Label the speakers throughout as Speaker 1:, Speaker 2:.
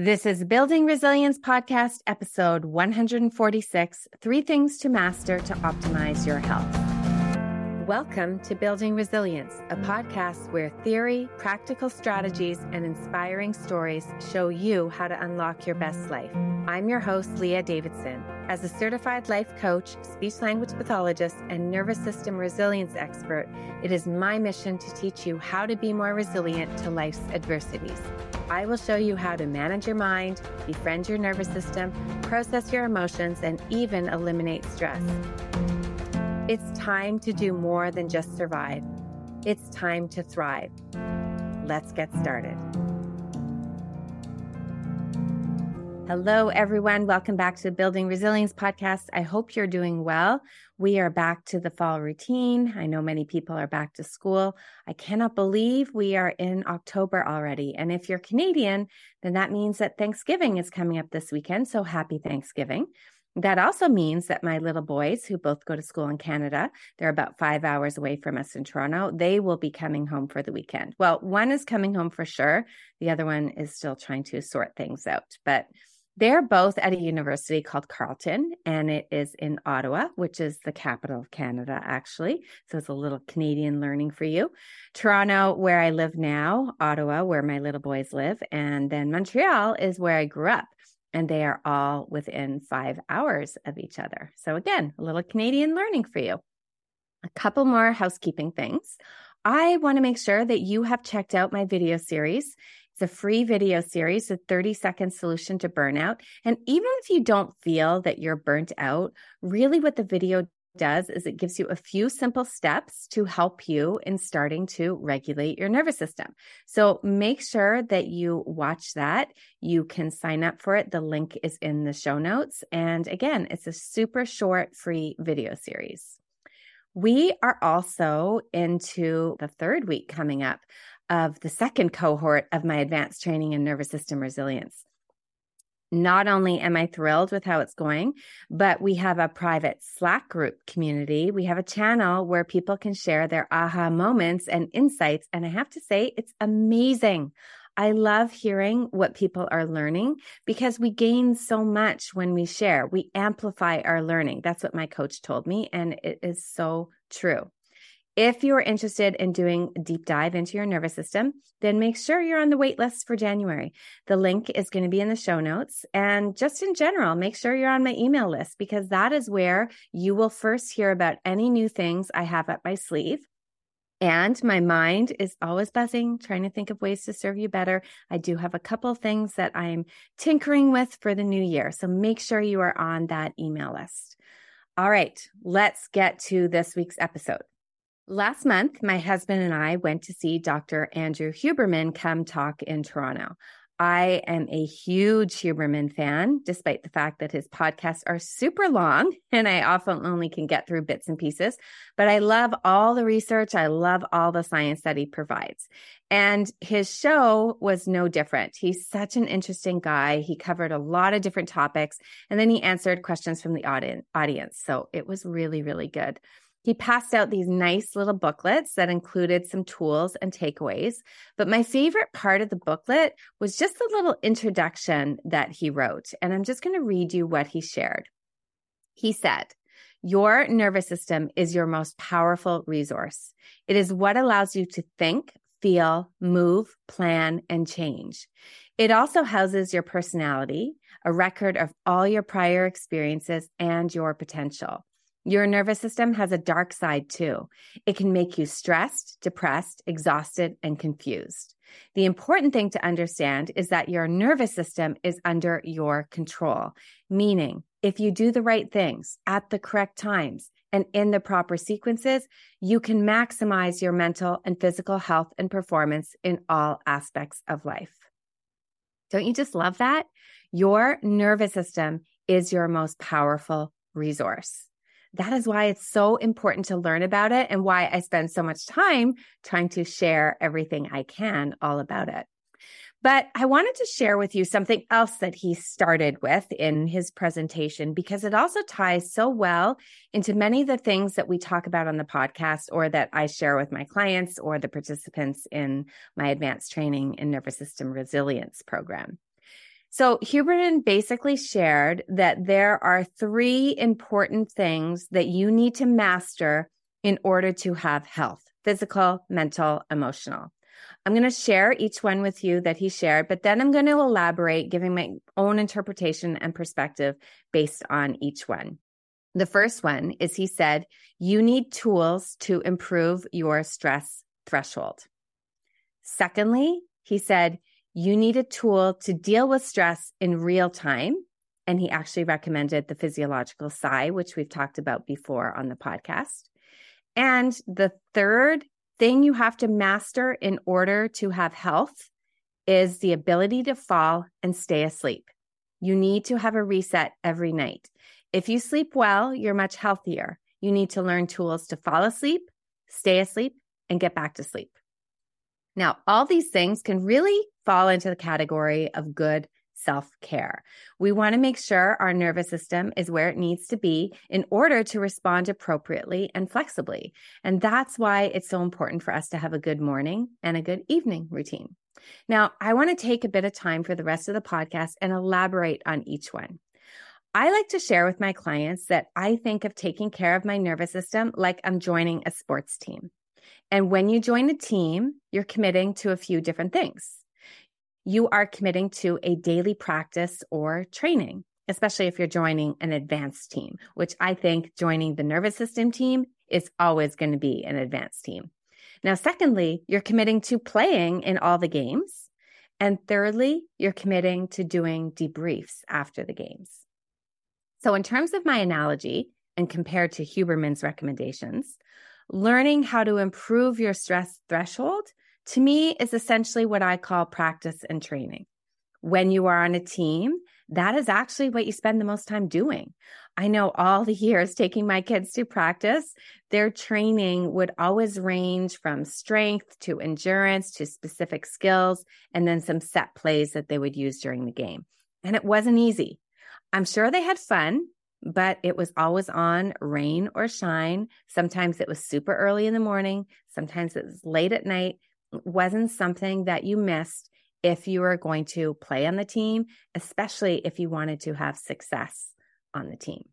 Speaker 1: This is Building Resilience Podcast, episode 146 Three Things to Master to Optimize Your Health. Welcome to Building Resilience, a podcast where theory, practical strategies, and inspiring stories show you how to unlock your best life. I'm your host, Leah Davidson. As a certified life coach, speech language pathologist, and nervous system resilience expert, it is my mission to teach you how to be more resilient to life's adversities. I will show you how to manage your mind, befriend your nervous system, process your emotions, and even eliminate stress. It's time to do more than just survive. It's time to thrive. Let's get started. Hello, everyone. Welcome back to the Building Resilience podcast. I hope you're doing well. We are back to the fall routine. I know many people are back to school. I cannot believe we are in October already. And if you're Canadian, then that means that Thanksgiving is coming up this weekend. So happy Thanksgiving. That also means that my little boys, who both go to school in Canada, they're about five hours away from us in Toronto, they will be coming home for the weekend. Well, one is coming home for sure. The other one is still trying to sort things out. But they're both at a university called Carleton, and it is in Ottawa, which is the capital of Canada, actually. So it's a little Canadian learning for you. Toronto, where I live now, Ottawa, where my little boys live, and then Montreal is where I grew up. And they are all within five hours of each other. So, again, a little Canadian learning for you. A couple more housekeeping things. I want to make sure that you have checked out my video series. It's a free video series, a 30 second solution to burnout. And even if you don't feel that you're burnt out, really what the video does is it gives you a few simple steps to help you in starting to regulate your nervous system. So make sure that you watch that. You can sign up for it. The link is in the show notes. And again, it's a super short free video series. We are also into the third week coming up of the second cohort of my advanced training in nervous system resilience. Not only am I thrilled with how it's going, but we have a private Slack group community. We have a channel where people can share their aha moments and insights. And I have to say, it's amazing. I love hearing what people are learning because we gain so much when we share. We amplify our learning. That's what my coach told me. And it is so true. If you're interested in doing a deep dive into your nervous system, then make sure you're on the wait list for January. The link is going to be in the show notes. And just in general, make sure you're on my email list because that is where you will first hear about any new things I have up my sleeve. And my mind is always buzzing, trying to think of ways to serve you better. I do have a couple things that I'm tinkering with for the new year. So make sure you are on that email list. All right, let's get to this week's episode. Last month, my husband and I went to see Dr. Andrew Huberman come talk in Toronto. I am a huge Huberman fan, despite the fact that his podcasts are super long and I often only can get through bits and pieces. But I love all the research. I love all the science that he provides. And his show was no different. He's such an interesting guy. He covered a lot of different topics and then he answered questions from the audience. So it was really, really good. He passed out these nice little booklets that included some tools and takeaways. But my favorite part of the booklet was just the little introduction that he wrote. And I'm just going to read you what he shared. He said, Your nervous system is your most powerful resource. It is what allows you to think, feel, move, plan, and change. It also houses your personality, a record of all your prior experiences, and your potential. Your nervous system has a dark side too. It can make you stressed, depressed, exhausted, and confused. The important thing to understand is that your nervous system is under your control, meaning if you do the right things at the correct times and in the proper sequences, you can maximize your mental and physical health and performance in all aspects of life. Don't you just love that? Your nervous system is your most powerful resource. That is why it's so important to learn about it and why I spend so much time trying to share everything I can all about it. But I wanted to share with you something else that he started with in his presentation because it also ties so well into many of the things that we talk about on the podcast or that I share with my clients or the participants in my advanced training in nervous system resilience program. So Huberman basically shared that there are three important things that you need to master in order to have health physical, mental, emotional. I'm going to share each one with you that he shared, but then I'm going to elaborate, giving my own interpretation and perspective based on each one. The first one is he said, you need tools to improve your stress threshold. Secondly, he said, you need a tool to deal with stress in real time. And he actually recommended the physiological sigh, which we've talked about before on the podcast. And the third thing you have to master in order to have health is the ability to fall and stay asleep. You need to have a reset every night. If you sleep well, you're much healthier. You need to learn tools to fall asleep, stay asleep, and get back to sleep. Now, all these things can really fall into the category of good self care. We want to make sure our nervous system is where it needs to be in order to respond appropriately and flexibly. And that's why it's so important for us to have a good morning and a good evening routine. Now, I want to take a bit of time for the rest of the podcast and elaborate on each one. I like to share with my clients that I think of taking care of my nervous system like I'm joining a sports team. And when you join a team, you're committing to a few different things you are committing to a daily practice or training, especially if you're joining an advanced team, which I think joining the nervous system team is always going to be an advanced team. Now, secondly, you're committing to playing in all the games. And thirdly, you're committing to doing debriefs after the games. So, in terms of my analogy and compared to Huberman's recommendations, learning how to improve your stress threshold to me is essentially what I call practice and training. When you are on a team, that is actually what you spend the most time doing. I know all the years taking my kids to practice, their training would always range from strength to endurance to specific skills, and then some set plays that they would use during the game. And it wasn't easy. I'm sure they had fun, but it was always on rain or shine. Sometimes it was super early in the morning, sometimes it was late at night wasn't something that you missed if you were going to play on the team, especially if you wanted to have success on the team.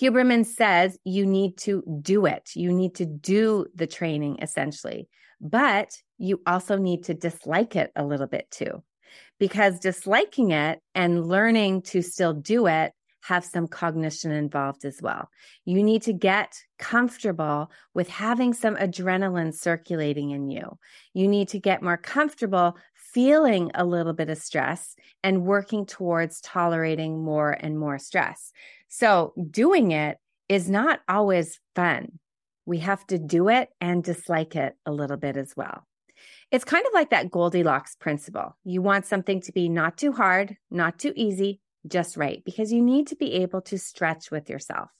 Speaker 1: Huberman says you need to do it. You need to do the training essentially, but you also need to dislike it a little bit too, because disliking it and learning to still do it have some cognition involved as well. You need to get comfortable with having some adrenaline circulating in you. You need to get more comfortable feeling a little bit of stress and working towards tolerating more and more stress. So, doing it is not always fun. We have to do it and dislike it a little bit as well. It's kind of like that Goldilocks principle. You want something to be not too hard, not too easy, just right because you need to be able to stretch with yourself.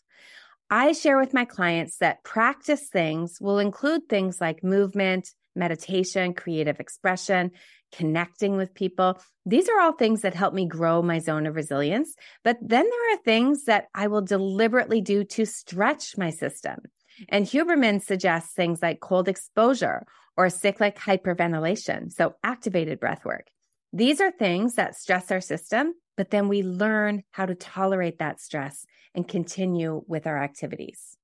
Speaker 1: I share with my clients that practice things will include things like movement, meditation, creative expression, connecting with people. These are all things that help me grow my zone of resilience. But then there are things that I will deliberately do to stretch my system. And Huberman suggests things like cold exposure or cyclic hyperventilation, so activated breath work. These are things that stress our system but then we learn how to tolerate that stress and continue with our activities.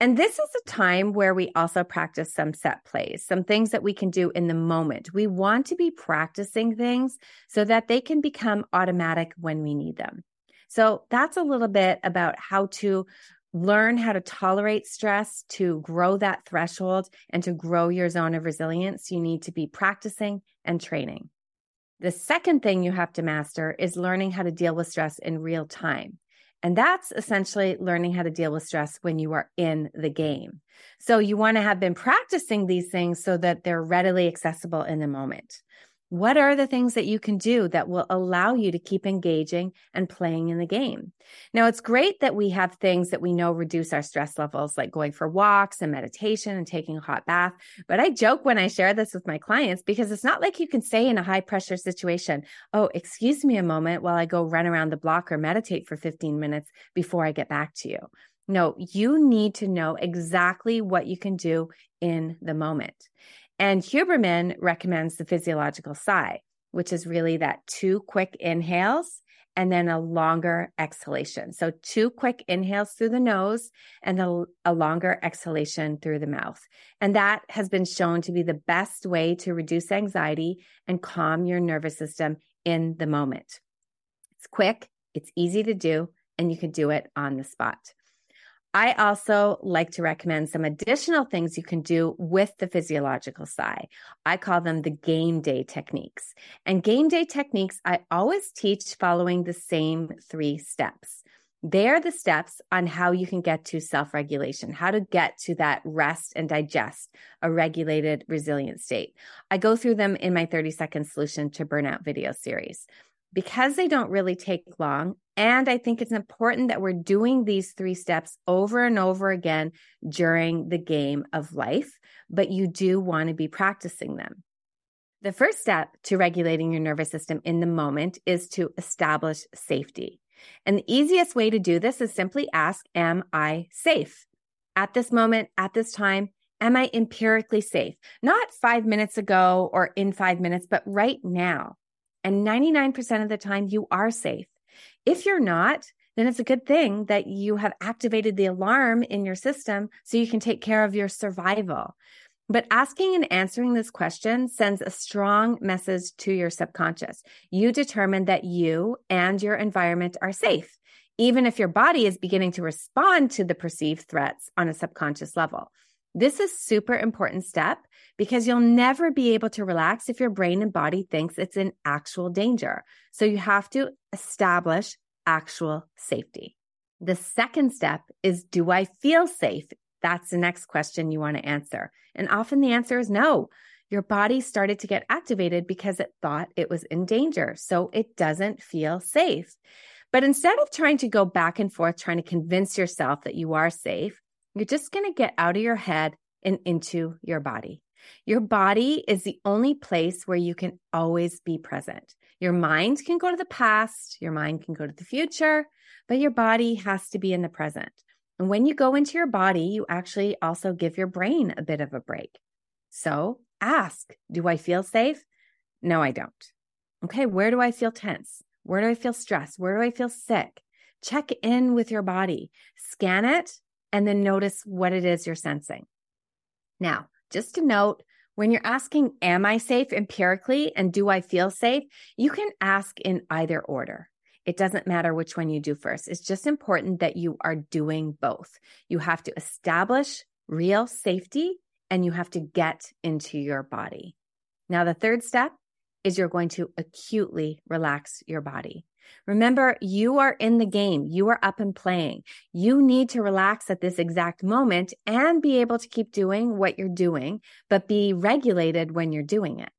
Speaker 1: And this is a time where we also practice some set plays, some things that we can do in the moment. We want to be practicing things so that they can become automatic when we need them. So that's a little bit about how to learn how to tolerate stress, to grow that threshold, and to grow your zone of resilience. You need to be practicing and training. The second thing you have to master is learning how to deal with stress in real time. And that's essentially learning how to deal with stress when you are in the game. So you want to have been practicing these things so that they're readily accessible in the moment. What are the things that you can do that will allow you to keep engaging and playing in the game? Now, it's great that we have things that we know reduce our stress levels, like going for walks and meditation and taking a hot bath. But I joke when I share this with my clients because it's not like you can stay in a high pressure situation. Oh, excuse me a moment while I go run around the block or meditate for 15 minutes before I get back to you. No, you need to know exactly what you can do in the moment. And Huberman recommends the physiological sigh. which is really that two quick inhales and then a longer exhalation. So, two quick inhales through the nose and a, a, longer exhalation through the mouth. And that has been shown to be the best way to reduce anxiety and calm your nervous system in the moment. It's quick, it's easy to do, and you can do it on the spot. I also like to recommend some additional things you can do with the physiological sigh. I call them the game day techniques. And game day techniques, I always teach following the same three steps. They're the steps on how you can get to self regulation, how to get to that rest and digest a regulated, resilient state. I go through them in my 30 second solution to burnout video series because they don't really take long. And I think it's important that we're doing these three steps over and over again during the game of life, but you do want to be practicing them. The first step to regulating your nervous system in the moment is to establish safety. And the easiest way to do this is simply ask, Am I safe? At this moment, at this time, am I empirically safe? Not five minutes ago or in five minutes, but right now. And 99% of the time, you are safe. If you're not, then it's a good thing that you have activated the alarm in your system so you can take care of your survival. But asking and answering this question sends a strong message to your subconscious. You determine that you and your environment are safe, even if your body is beginning to respond to the perceived threats on a subconscious level. This is super important step because you'll never be able to relax if your brain and body thinks it's in actual danger. So you have to establish actual safety. The second step is do I feel safe? That's the next question you want to answer. And often the answer is no. Your body started to get activated because it thought it was in danger. So it doesn't feel safe. But instead of trying to go back and forth, trying to convince yourself that you are safe, you're just going to get out of your head and into your body. Your body is the only place where you can always be present. Your mind can go to the past, your mind can go to the future, but your body has to be in the present. And when you go into your body, you actually also give your brain a bit of a break. So ask Do I feel safe? No, I don't. Okay, where do I feel tense? Where do I feel stressed? Where do I feel sick? Check in with your body, scan it, and then notice what it is you're sensing. Now, just to note, when you're asking, Am I safe empirically and do I feel safe? You can ask in either order. It doesn't matter which one you do first. It's just important that you are doing both. You have to establish real safety and you have to get into your body. Now, the third step is you're going to acutely relax your body. Remember, you are in the game. You are up and playing. You need to relax at this exact moment and be able to keep doing what you're doing, but be regulated when you're doing it.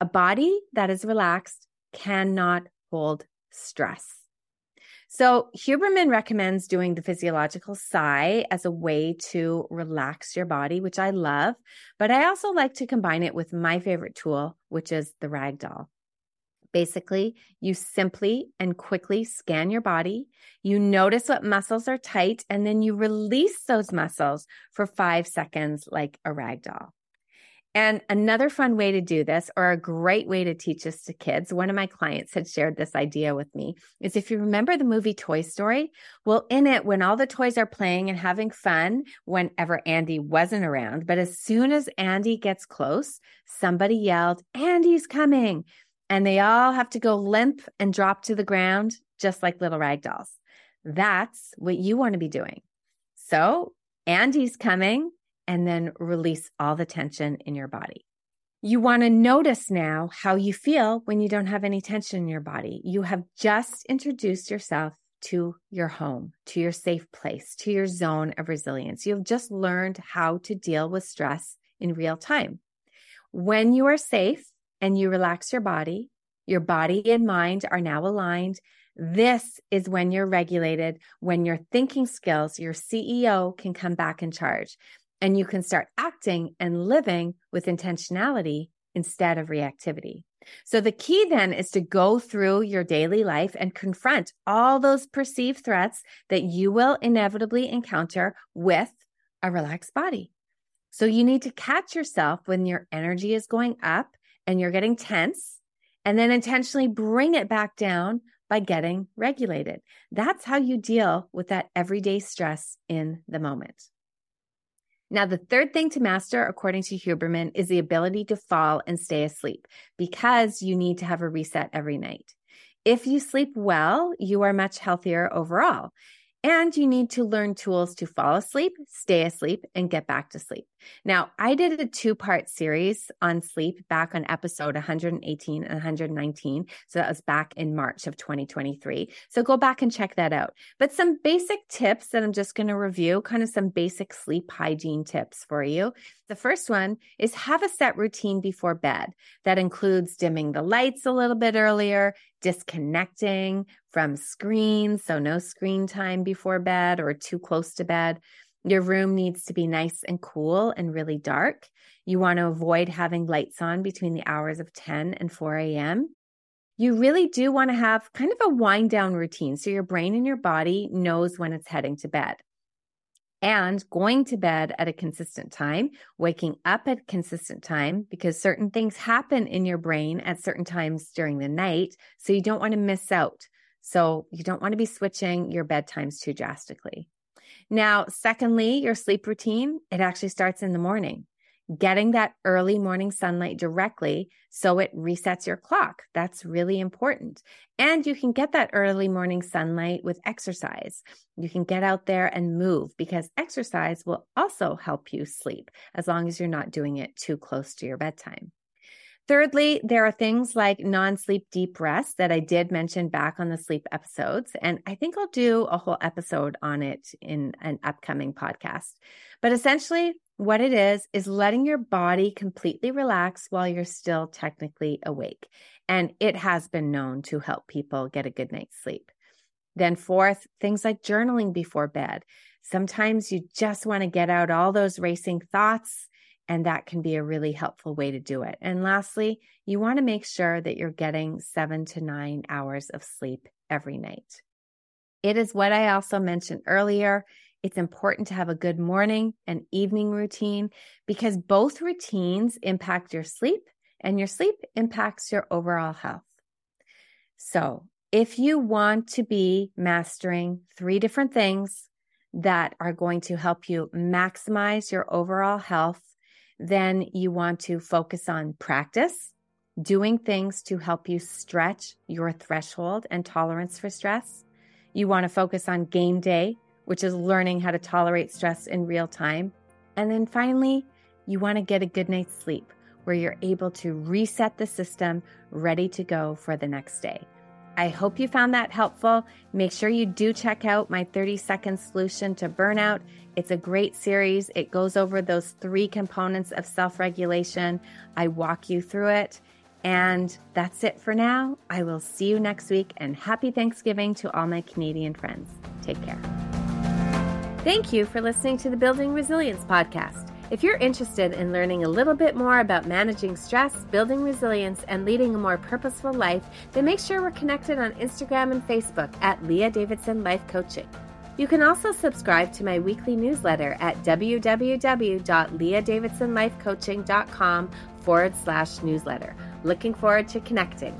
Speaker 1: A body that is relaxed cannot hold stress. So, Huberman recommends doing the physiological sigh as a way to relax your body, which I love. But I also like to combine it with my favorite tool, which is the ragdoll. Basically, you simply and quickly scan your body. You notice what muscles are tight, and then you release those muscles for five seconds like a rag doll. And another fun way to do this, or a great way to teach this to kids, one of my clients had shared this idea with me, is if you remember the movie Toy Story, well, in it, when all the toys are playing and having fun, whenever Andy wasn't around, but as soon as Andy gets close, somebody yelled, Andy's coming and they all have to go limp and drop to the ground, just like little rag dolls. That's what you want to be doing. So, Andy's coming, and then release all the tension in your body. You want to notice now how you feel when you don't have any tension in your body. You have just introduced yourself to your home, to your safe place, to your zone of resilience. You have just learned how to deal with stress in real time. When you are safe, and you relax your body, your body and mind are now aligned. This is when you're regulated, when your thinking skills, your CEO can come back in charge and you can start acting and living with intentionality instead of reactivity. So the key then is to go through your daily life and confront all those perceived threats that you will inevitably encounter with a relaxed body. So you need to catch yourself when your energy is going up and you're getting tense and then intentionally bring it back down by getting regulated. That's how you deal with that everyday stress in the moment. Now, the third thing to master, according to Huberman, is the ability to fall and stay asleep because you need to have a reset every night. If you sleep well, you are much healthier overall. And you need to learn tools to fall asleep, stay asleep, and get back to sleep. Now, I did a two part series on sleep back on episode 118 and 119. So that was back in March of 2023. So go back and check that out. But some basic tips that I'm just going to review, kind of some basic sleep hygiene tips for you. The first one is have a set routine before bed that includes dimming the lights a little bit earlier, disconnecting from screens. So no screen time before bed or too close to bed your room needs to be nice and cool and really dark. You want to avoid having lights on between the hours of 10 and 4 a.m. You really do want to have kind of a wind down routine so your brain and your body knows when it's heading to bed. And going to bed at a consistent time, waking up at a consistent time, because certain things happen in your brain at certain times during the night. So you don't want to miss out. So you don't want to be switching your bedtimes too drastically. Now, secondly, your sleep routine, it actually starts in the morning. Getting that early morning sunlight directly so it resets your clock. That's really important. And you can get that early morning sunlight with exercise. You can get out there and move because exercise will also help you sleep as long as you're not doing it too close to your bedtime. Thirdly, there are things like non sleep deep rest that I did mention back on the sleep episodes. And I think I'll do a whole episode on it in an upcoming podcast. But essentially, what it is, is letting your body completely relax while you're still technically awake. And it has been known to help people get a good night's sleep. Then, fourth, things like journaling before bed. Sometimes you just want to get out all those racing thoughts and that can be a really helpful way to do it. And lastly, you want to make sure that you're getting seven to nine hours of sleep every night. It is what I also mentioned earlier. It's important to have a good morning and evening routine because both routines impact your sleep and your sleep impacts your overall health. So, if you want to be mastering three different things that are going to help you maximize your overall health then you want to focus on practice, doing things to help you stretch your threshold and tolerance for stress. You want to focus on game day, which is learning how to tolerate stress in real time. And then finally, you want to get a good night's sleep where you're able to reset the system ready to go for the next day. I hope you found that helpful. Make sure you do check out my 30 second solution to burnout. It's a great series. It goes over those three components of self regulation. I walk you through it. And that's it for now. I will see you next week and happy Thanksgiving to all my Canadian friends. Take care. Thank you for listening to the Building Resilience podcast. If you're interested in learning a little bit more about managing stress, building resilience, and leading a more purposeful life, then make sure we're connected on Instagram and Facebook at Leah Davidson Life Coaching. You can also subscribe to my weekly newsletter at www.leahdavidsonlifecoaching.com forward slash newsletter. Looking forward to connecting.